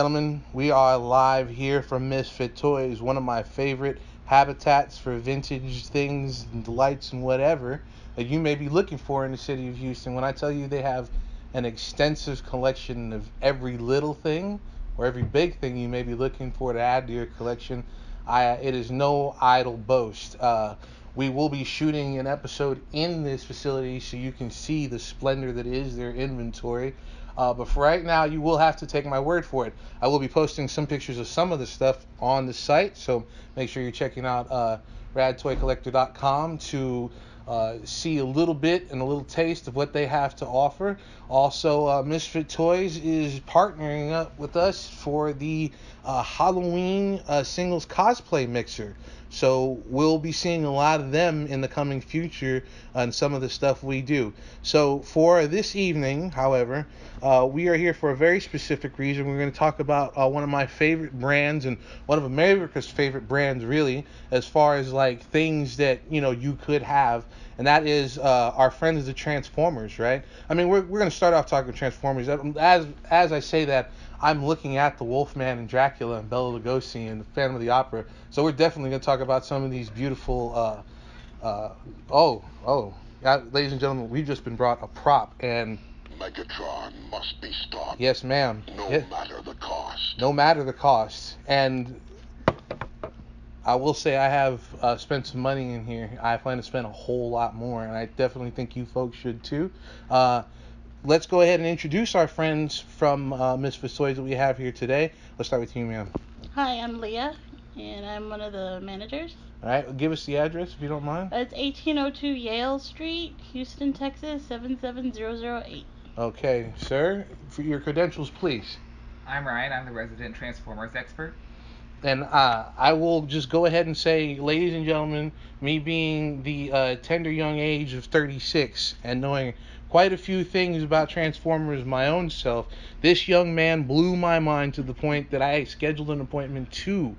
Gentlemen, we are live here from Misfit Toys, one of my favorite habitats for vintage things and delights and whatever that you may be looking for in the city of Houston. When I tell you they have an extensive collection of every little thing or every big thing you may be looking for to add to your collection, I, it is no idle boast. Uh, we will be shooting an episode in this facility so you can see the splendor that is their inventory. Uh, but for right now, you will have to take my word for it. I will be posting some pictures of some of the stuff on the site, so make sure you're checking out uh, radtoycollector.com to uh, see a little bit and a little taste of what they have to offer. Also, uh, Misfit Toys is partnering up with us for the uh, Halloween uh, singles cosplay mixer. So we'll be seeing a lot of them in the coming future on some of the stuff we do. So for this evening, however, uh, we are here for a very specific reason. We're going to talk about uh, one of my favorite brands and one of America's favorite brands, really, as far as like things that you know you could have, and that is uh, our friends the Transformers, right? I mean, we're, we're going to start off talking Transformers. As as I say that, I'm looking at the Wolfman and Dracula and Bela Lugosi and the Phantom of the Opera. So we're definitely going to talk about some of these beautiful. Uh, uh, oh, oh, ladies and gentlemen, we've just been brought a prop and. Megatron must be stopped. Yes, ma'am. No Yeah. matter the cost. No matter the cost, and I will say I have uh, spent some money in here. I plan to spend a whole lot more, and I definitely think you folks should too. Uh, let's go ahead and introduce our friends from uh, Misfit Toys that we have here today. Let's start with you, ma'am. Hi, I'm Leah, and I'm one of the managers. All right, give us the address if you don't mind. It's 1802 Yale Street, Houston, Texas 77008. Okay, sir, for your credentials, please. I'm Ryan. I'm the resident Transformers expert. And uh, I will just go ahead and say, ladies and gentlemen, me being the uh, tender young age of 36 and knowing quite a few things about Transformers my own self, this young man blew my mind to the point that I scheduled an appointment to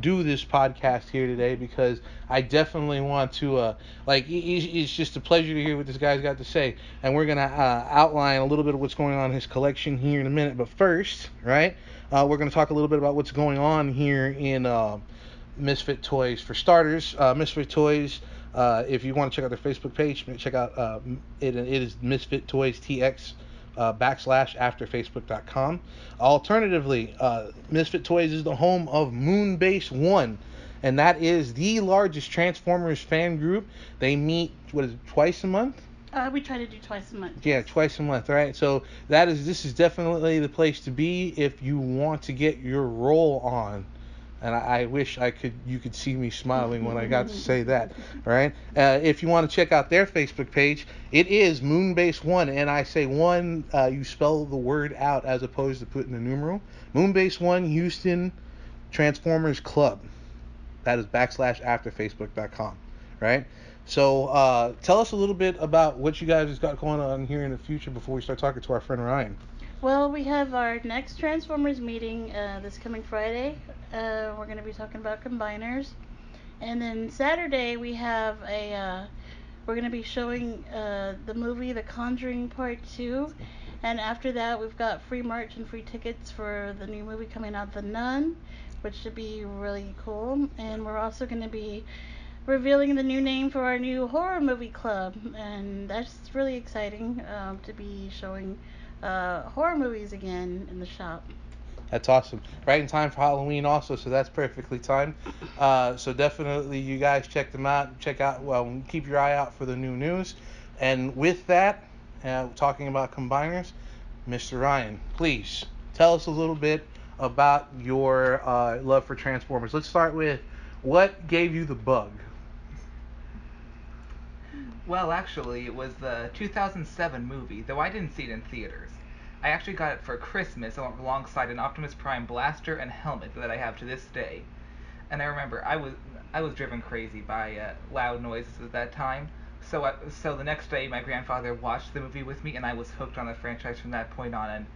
do this podcast here today because I definitely want to uh like it's just a pleasure to hear what this guy's got to say. And we're gonna uh, outline a little bit of what's going on in his collection here in a minute. But first right uh, we're gonna talk a little bit about what's going on here in uh, Misfit Toys. For starters uh, Misfit Toys uh, if you want to check out their Facebook page check out uh, it, it is Misfit Toys TX uh, backslash after facebook.com. Alternatively, uh, Misfit Toys is the home of Moonbase One, and that is the largest Transformers fan group. They meet what is it, twice a month? Uh, we try to do twice a month. Yeah, twice a month, right? So that is this is definitely the place to be if you want to get your roll on. And I, I wish I could you could see me smiling when I got to say that, right? Uh, if you want to check out their Facebook page, it is Moonbase One, and I say one, uh, you spell the word out as opposed to putting a numeral. Moonbase One Houston Transformers Club. That is backslash after Facebook.com, right? So uh, tell us a little bit about what you guys got going on here in the future before we start talking to our friend Ryan. Well, we have our next Transformers meeting uh, this coming Friday. Uh, we're going to be talking about combiners. And then Saturday, we have a. Uh, we're going to be showing uh, the movie The Conjuring Part 2. And after that, we've got free merch and free tickets for the new movie coming out, The Nun, which should be really cool. And we're also going to be revealing the new name for our new horror movie club. And that's really exciting um, to be showing uh, horror movies again in the shop. That's awesome. Right in time for Halloween also, so that's perfectly timed. Uh, so definitely you guys check them out. Check out, well, keep your eye out for the new news. And with that, uh, talking about combiners, Mr. Ryan, please tell us a little bit about your uh, love for Transformers. Let's start with what gave you the bug? Well, actually, it was the 2007 movie, though I didn't see it in theaters. I actually got it for Christmas alongside an Optimus Prime blaster and helmet that I have to this day. And I remember I was I was driven crazy by uh, loud noises at that time. So I, so the next day, my grandfather watched the movie with me, and I was hooked on the franchise from that point on. And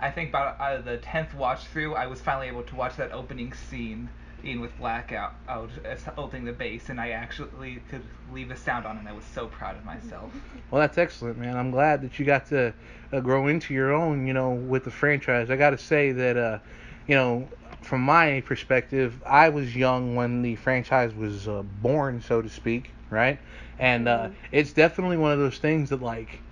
I think about the tenth watch through, I was finally able to watch that opening scene Ian with blackout out as- holding the base, and I actually could leave a sound on, and I was so proud of myself. Well, that's excellent, man. I'm glad that you got to uh, grow into your own, you know, with the franchise. I got to say that, uh, you know, from my perspective, I was young when the franchise was uh, born, so to speak, right? And uh, Mhm. it's definitely one of those things that, like,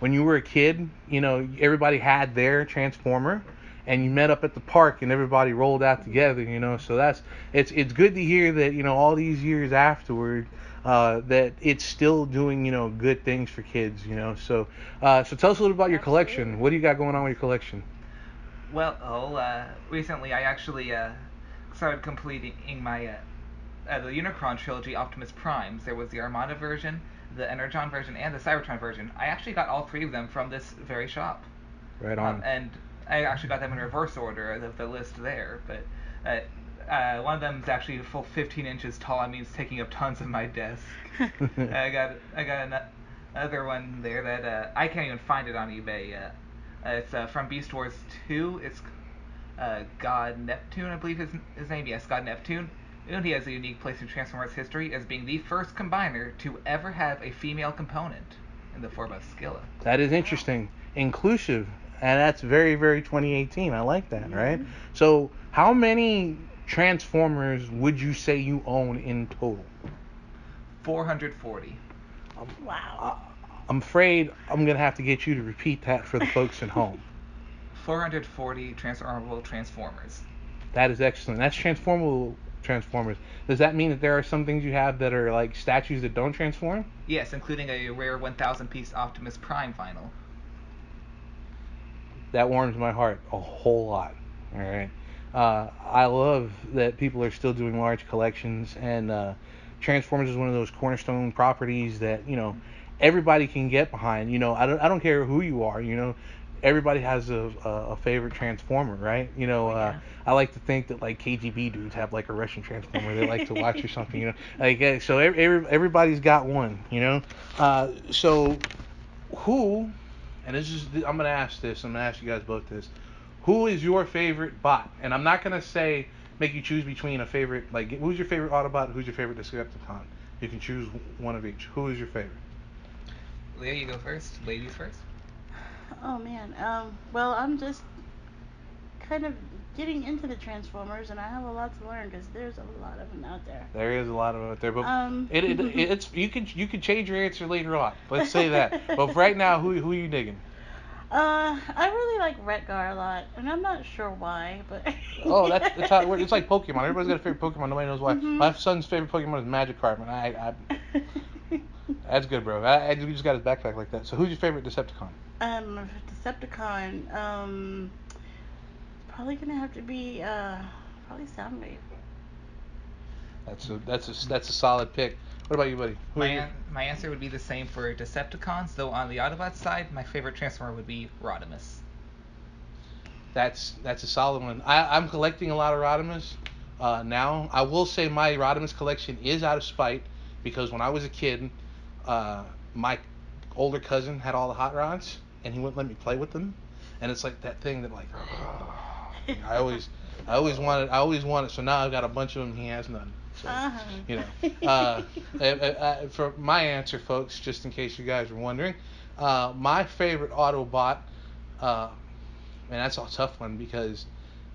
when you were a kid, you know, everybody had their Transformer. And you met up at the park, and everybody rolled out together, you know. So that's it's it's good to hear that you know all these years afterward, uh, that it's still doing you know good things for kids, you know. So uh, so tell us a little about your collection. What do you got going on with your collection? Well, oh, uh, recently I actually uh, started completing my uh, uh, the Unicron trilogy, Optimus Primes. There was the Armada version, the Energon version, and the Cybertron version. I actually got all three of them from this very shop. Right on. Um, and I actually got them in reverse order of the list there, but uh, uh, one of them is actually a full 15 inches tall. I mean, it's taking up tons of my desk. I got I got ano- another one there that uh, I can't even find it on eBay. Uh, uh, it's uh, from Beast Wars 2. It's uh, God Neptune, I believe his his name. Yes, God Neptune. And he has a unique place in Transformers history as being the first combiner to ever have a female component in the form of Scylla. That is interesting. Inclusive. And that's very, very 2018. I like that, right? Mhm. So, how many Transformers would you say you own in total? 440. wow. I'm afraid I'm going to have to get you to repeat that for the folks at home. 440 transformable Transformers. That is excellent. That's transformable Transformers. Does that mean that there are some things you have that are like statues that don't transform? Yes, including a rare 1,000 piece Optimus Prime vinyl. That warms my heart a whole lot. All right. Uh, I love that people are still doing large collections, and uh, Transformers is one of those cornerstone properties that you know everybody can get behind. You know, I don't I don't care who you are. You know, everybody has a a, a favorite Transformer, right? You know, Oh, uh. I like to think that like KGB dudes have like a Russian Transformer they like to watch or something. You know, like uh, so every, every, everybody's got one. You know, uh, so who and this is I'm gonna ask this. I'm gonna ask you guys both this. Who is your favorite bot? And I'm not gonna say make you choose between a favorite like who's your favorite Autobot, who's your favorite Decepticon. You can choose one of each. Who is your favorite? Leah, you go first. Ladies first. Oh man. Um. Well, I'm just kind of getting into the Transformers, and I have a lot to learn because there's a lot of them out there. There is a lot of them out there, but Um. it, it it's you can you can change your answer later on. Let's say that. but right now, who who are you digging? Uh, I really like Retgar a lot, and I'm not sure why, but. Oh, that's, that's how it works. It's like Pokemon. Everybody's got a favorite Pokemon. Nobody knows why. Mhm. My son's favorite Pokemon is Magikarp, and I, I that's good, bro. I, I just got his backpack like that. So who's your favorite Decepticon? um, Decepticon. Um, probably gonna have to be uh, probably Soundwave. That's a that's a that's a solid pick. What about you, buddy? Who My, you- an- my answer would be the same for Decepticons, though on the Autobot side, my favorite Transformer would be Rodimus. That's that's a solid one. I, I'm collecting a lot of Rodimus uh, now. I will say my Rodimus collection is out of spite because when I was a kid, uh, my older cousin had all the hot rods and he wouldn't let me play with them. And it's like that thing that like I always I always wanted I always wanted. So now I've got a bunch of them. He has none. So, Uh-huh. you know, uh, uh, uh, for my answer, folks, just in case you guys are wondering, uh, my favorite Autobot, uh, man, that's a tough one because,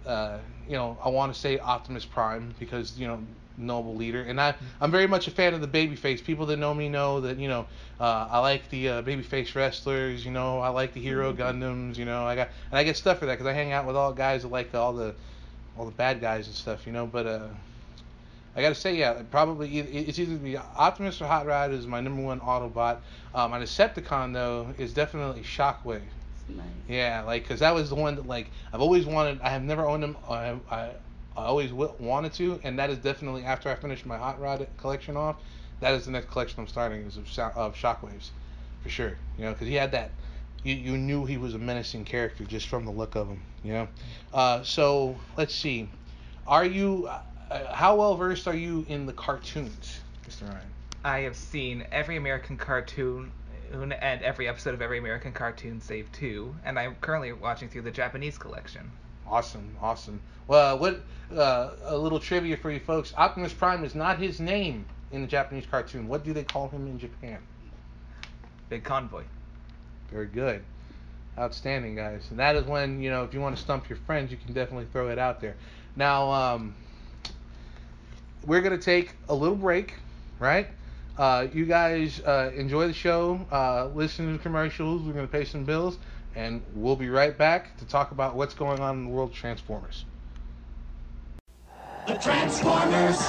uh, you know, I want to say Optimus Prime because you know, noble leader, and I I'm very much a fan of the babyface. People that know me know that you know, uh, I like the uh, babyface wrestlers. You know, I like the hero Gundams. You know, I got and I get stuff for that because I hang out with all guys that like all the all the bad guys and stuff. You know, but uh. I gotta say, yeah, probably it's either the Optimus or Hot Rod is my number one Autobot. Uh, my Decepticon though is definitely Shockwave. nice. Yeah, like, cause that was the one that like I've always wanted. I have never owned them. I I, I always w- wanted to, and that is definitely after I finish my Hot Rod collection off. That is the next collection I'm starting is of, Sho- of Shockwaves, for sure. You know, cause he had that. You, you knew he was a menacing character just from the look of him. You know. Uh, so let's see. Are you? Uh, uh, how well versed are you in the cartoons, Mr. Ryan? I have seen every American cartoon and every episode of every American cartoon save two, and I'm currently watching through the Japanese collection. Awesome, awesome. Well, what uh, a little trivia for you folks. Optimus Prime is not his name in the Japanese cartoon. What do they call him in Japan? Big convoy. Very good. Outstanding, guys. And that is when, you know, if you want to stump your friends, you can definitely throw it out there. Now, um, we're going to take a little break, right? Uh, you guys uh, enjoy the show, uh, listen to the commercials. We're going to pay some bills, and we'll be right back to talk about what's going on in the world of Transformers. The Transformers,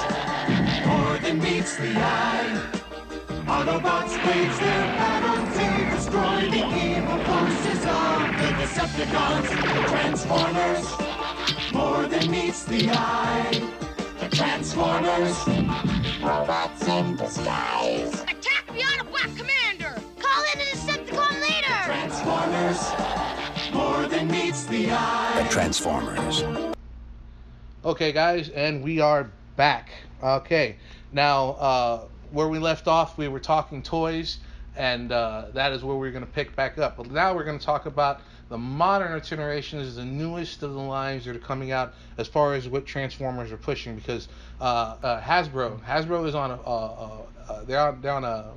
more than meets the eye. Autobots wage their battle to destroy the evil forces of the Decepticons. The Transformers, more than meets the eye. The Transformers, robots in disguise. Attack the Autobot commander! Call Transformers, more than meets the eye. The Transformers. Okay, guys, and we are back. Okay, now uh, where we left off, we were talking toys, and uh, that is where we're going to pick back up. But now we're going to talk about the modern generations, the newest of the lines that are coming out as far as what Transformers are pushing. Because uh, uh, Hasbro, Hasbro is on a, uh, uh, they're on, they're on a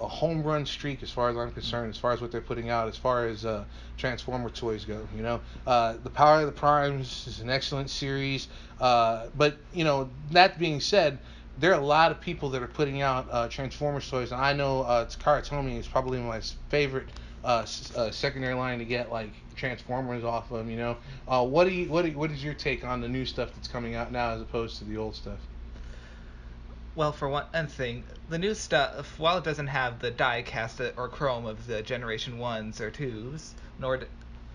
a, home run streak as far as I'm concerned, as far as what they're putting out, as far as uh, Transformer toys go. You know, uh, the Power of the Primes is an excellent series, uh, but you know that being said, there are a lot of people that are putting out uh, Transformers toys, and I know uh, Takara Tomy is probably my favorite uh, uh, secondary line to get like Transformers off of. You know, uh, what do you what do what is your take on the new stuff that's coming out now as opposed to the old stuff? Well, for one thing, the new stuff, while it doesn't have the die cast or chrome of the Generation 1s or 2s, nor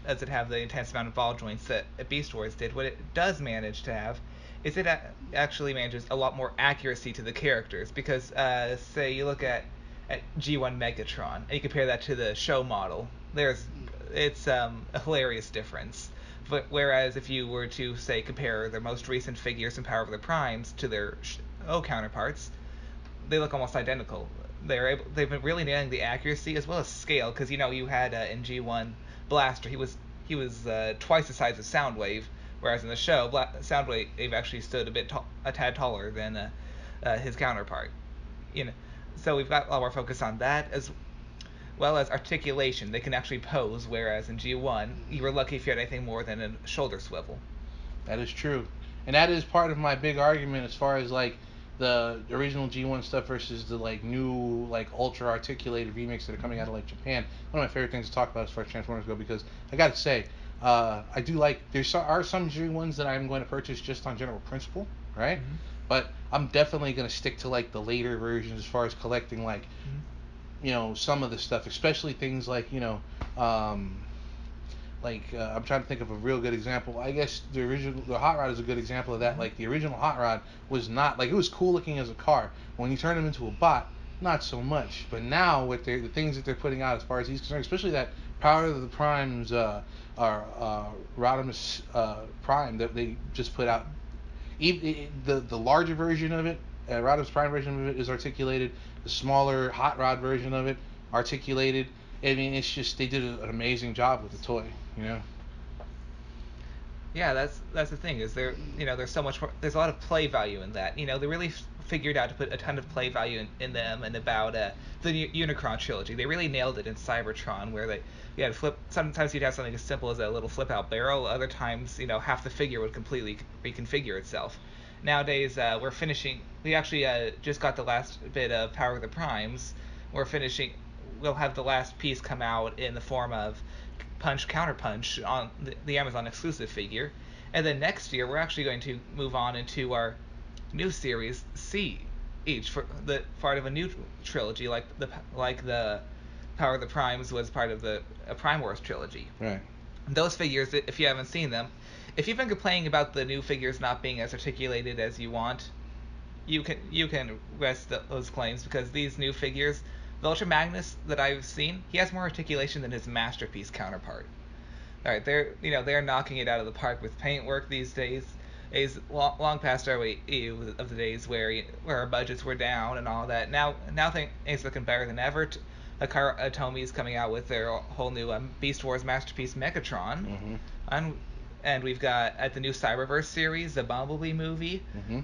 does it have the intense amount of ball joints that Beast Wars did, what it does manage to have is it actually manages a lot more accuracy to the characters. Because, uh, say, you look at, at G1 Megatron, and you compare that to the show model, there's it's um, a hilarious difference. But whereas if you were to say compare their most recent figures in Power of the Primes to their show counterparts, they look almost identical. They're able, they've been really nailing the accuracy as well as scale because you know you had uh, in G1 Blaster he was he was uh, twice the size of Soundwave, whereas in the show Bla- Soundwave actually stood a bit ta- a tad taller than uh, uh, his counterpart. You know, so we've got a lot more focus on that as well as articulation. They can actually pose, whereas in G1 you were lucky if you had anything more than a shoulder swivel. That is true, and that is part of my big argument as far as like the original G1 stuff versus the like new like ultra articulated remakes that are coming out of like Japan. One of my favorite things to talk about as far as Transformers go because I gotta say, uh, I do like there are some G1s that I'm going to purchase just on general principle, right? But I'm definitely gonna stick to like the later versions as far as collecting like, you know, some of the stuff, especially things like you know. Um, like uh, I'm trying to think of a real good example. I guess the original the Hot Rod is a good example of that. Like the original Hot Rod was not like it was cool looking as a car. When you turn them into a bot, not so much. But now with their, the things that they're putting out as far as he's concerned, especially that Power of the Primes uh, are uh, Rodimus uh, Prime that they just put out. Even the the larger version of it, uh, Rodimus Prime version of it is articulated. The smaller Hot Rod version of it articulated. I mean, it's just they did an amazing job with the toy, you know. Yeah, that's that's the thing is there you know there's so much more, there's a lot of play value in that. You know they really f- figured out to put a ton of play value in, in them and about uh, the Unicron trilogy. They really nailed it in Cybertron where they you had flip sometimes you'd have something as simple as a little flip out barrel other times you know half the figure would completely reconfigure itself. Nowadays uh, we're finishing we actually uh, just got the last bit of Power of the Primes. We're finishing we'll have the last piece come out in the form of Punch Counter Punch on the, the Amazon exclusive figure. And then next year we're actually going to move on into our new series C each for the part of a new trilogy like the like the Power of the Primes was part of the uh, Prime Wars trilogy. Right. Those figures, if you haven't seen them, if you've been complaining about the new figures not being as articulated as you want, you can you can rest those claims because these new figures, the Ultra Magnus that I've seen, he has more articulation than his masterpiece counterpart. All right, they're you know they're knocking it out of the park with paintwork these days. Is long, long past our way of the days where where our budgets were down and all that. Now now things looking better than ever. T- Akara Atomy is coming out with their whole new um, Beast Wars masterpiece Megatron, Mhm. and and we've got at the new Cyberverse series, the Bumblebee movie, Mhm.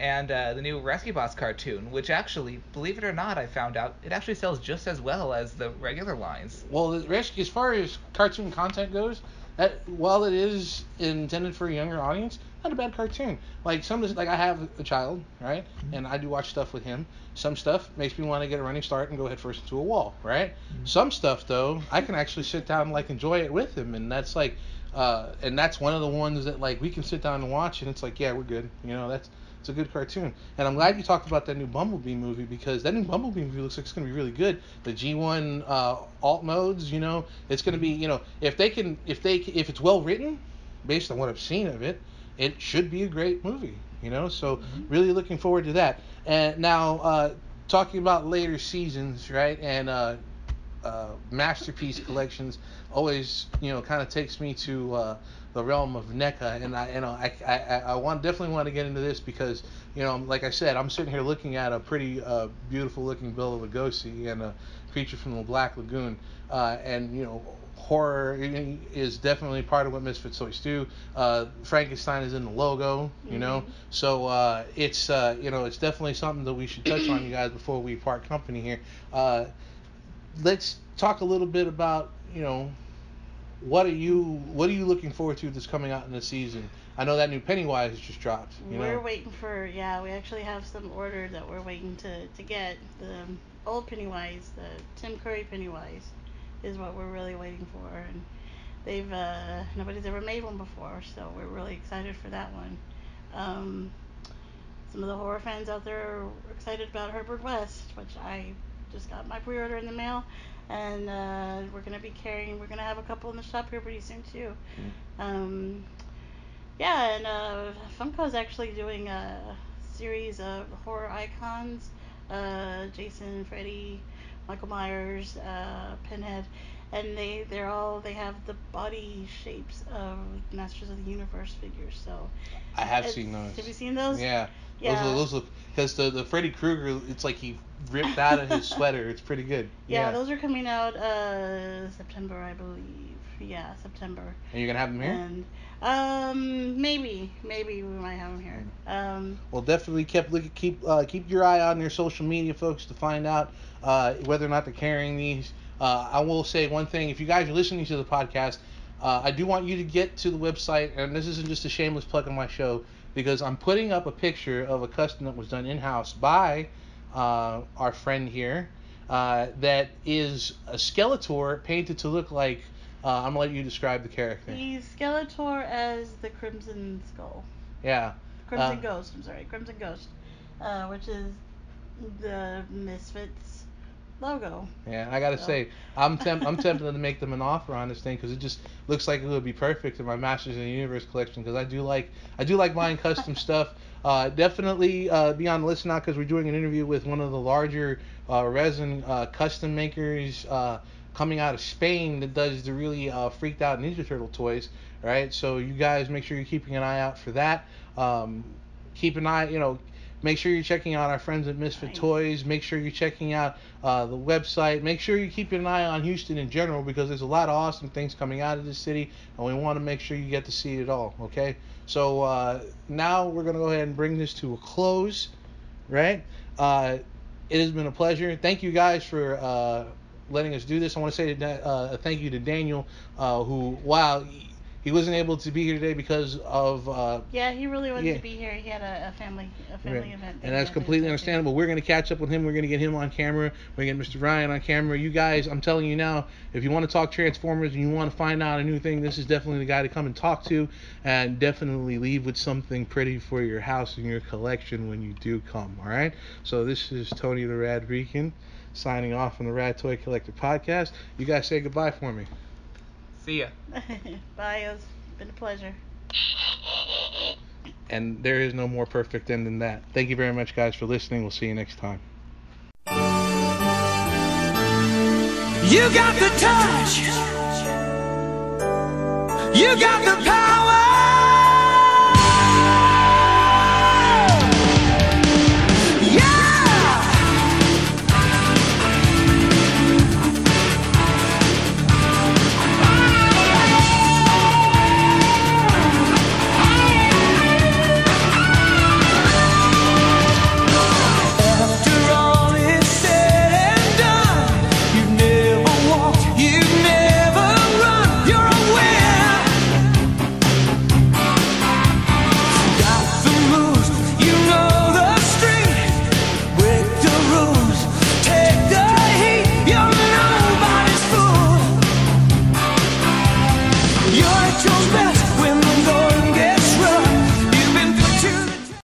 And uh, the new Rescue Bots cartoon, which actually, believe it or not, I found out it actually sells just as well as the regular lines. Well, the rescue, as far as cartoon content goes, that while it is intended for a younger audience, not a bad cartoon. Like some of this, like I have a child, right, and I do watch stuff with him. Some stuff makes me want to get a running start and go head first into a wall, right? Some stuff though, I can actually sit down and like enjoy it with him, and that's like, uh, and that's one of the ones that like we can sit down and watch, and it's like, yeah, we're good. You know, that's it's a good cartoon. And I'm glad you talked about that new Bumblebee movie because that new Bumblebee movie looks like it's going to be really good. The G1 uh, alt modes, you know, it's going to be, you know, if they can, if they, if it's well written, based on what I've seen of it, it should be a great movie. You know, so really looking forward to that. And now uh, talking about later seasons, right? And uh, uh, masterpiece collections always, you know, kind of takes me to uh, the realm of NECA, and I, you know, I, I, I want definitely want to get into this because, you know, like I said, I'm sitting here looking at a pretty uh, beautiful looking Bela Lugosi and a creature from the Black Lagoon, uh, and you know. Horror is definitely part of what Misfits Toys do. Uh, Frankenstein is in the logo, you know, so uh, it's uh, you know it's definitely something that we should touch on, you guys, before we part company here. Uh, let's talk a little bit about you know what are you what are you looking forward to that's coming out in the season? I know that new Pennywise just dropped. You we're know, waiting for yeah. We actually have some ordered that we're waiting to to get. The old Pennywise, the Tim Curry Pennywise, is what we're really waiting for, and they've uh, nobody's ever made one before, so we're really excited for that one. Um, some of the horror fans out there are excited about Herbert West, which I just got my pre-order in the mail, and uh, we're gonna be carrying. We're gonna have a couple in the shop here pretty soon too. Um, yeah, and uh, Funko's actually doing a series of horror icons: uh, Jason, Freddy, Michael Myers, uh, Pinhead, and they they're all they have the body shapes of Masters of the Universe figures. So I have seen those. Have you seen those? Yeah. Yeah. Those, those look because the the Freddy Krueger, it's like he ripped out of his sweater. It's pretty good. Yeah, those are coming out uh, September, I believe. Yeah, September. And you're gonna have them here. And um, maybe, maybe we might have them here. Mm. Um, Well, definitely keep look keep uh, keep your eye on their social media, folks, to find out uh, whether or not they're carrying these. Uh, I will say one thing: if you guys are listening to the podcast, uh, I do want you to get to the website, and this isn't just a shameless plug on my show, because I'm putting up a picture of a custom that was done in house by uh, our friend here. Uh, that is a Skeletor painted to look like. Uh, I'm gonna let you describe the character. he's Skeletor as the Crimson Skull. Yeah. Crimson Uh, Ghost, I'm sorry, Crimson Ghost, uh, which is the Misfits logo. Yeah, I gotta So- say, I'm temp- I'm tempted to make them an offer on this thing because it just looks like it would be perfect in my Masters of the Universe collection because I do like I do like buying custom stuff. Uh, definitely uh, be on the listen out because we're doing an interview with one of the larger uh, resin uh, custom makers uh, coming out of Spain that does the really uh, freaked out Ninja Turtle toys. Right, so you guys make sure you're keeping an eye out for that. Um, keep an eye, you know, make sure you're checking out our friends at Misfit Nice. Toys. Make sure you're checking out uh, the website. Make sure you keep an eye on Houston in general because there's a lot of awesome things coming out of this city, and we want to make sure you get to see it all. Okay, so uh, now we're gonna go ahead and bring this to a close, right? Uh, it has been a pleasure. Thank you guys for uh, letting us do this. I want to say that, uh, a thank you to Daniel, uh, who wow. He wasn't able to be here today because of uh, Yeah, he really wanted Yeah. to be here. He had a, a family a family Right. event. And that's completely understandable. We're going to catch up with him. We're going to get him on camera. We're going to get Mr. Ryan on camera. You guys, I'm telling you now, if you want to talk Transformers and you want to find out a new thing, this is definitely the guy to come and talk to. And definitely leave with something pretty for your house and your collection when you do come. All right? So this is Tony the Rad Rican signing off from the Rad Toy Collector podcast. You guys say goodbye for me. See ya. Bye. It's been a pleasure. And there is no more perfect end than that. Thank you very much, guys, for listening. We'll see you next time. You got the touch. You got the power.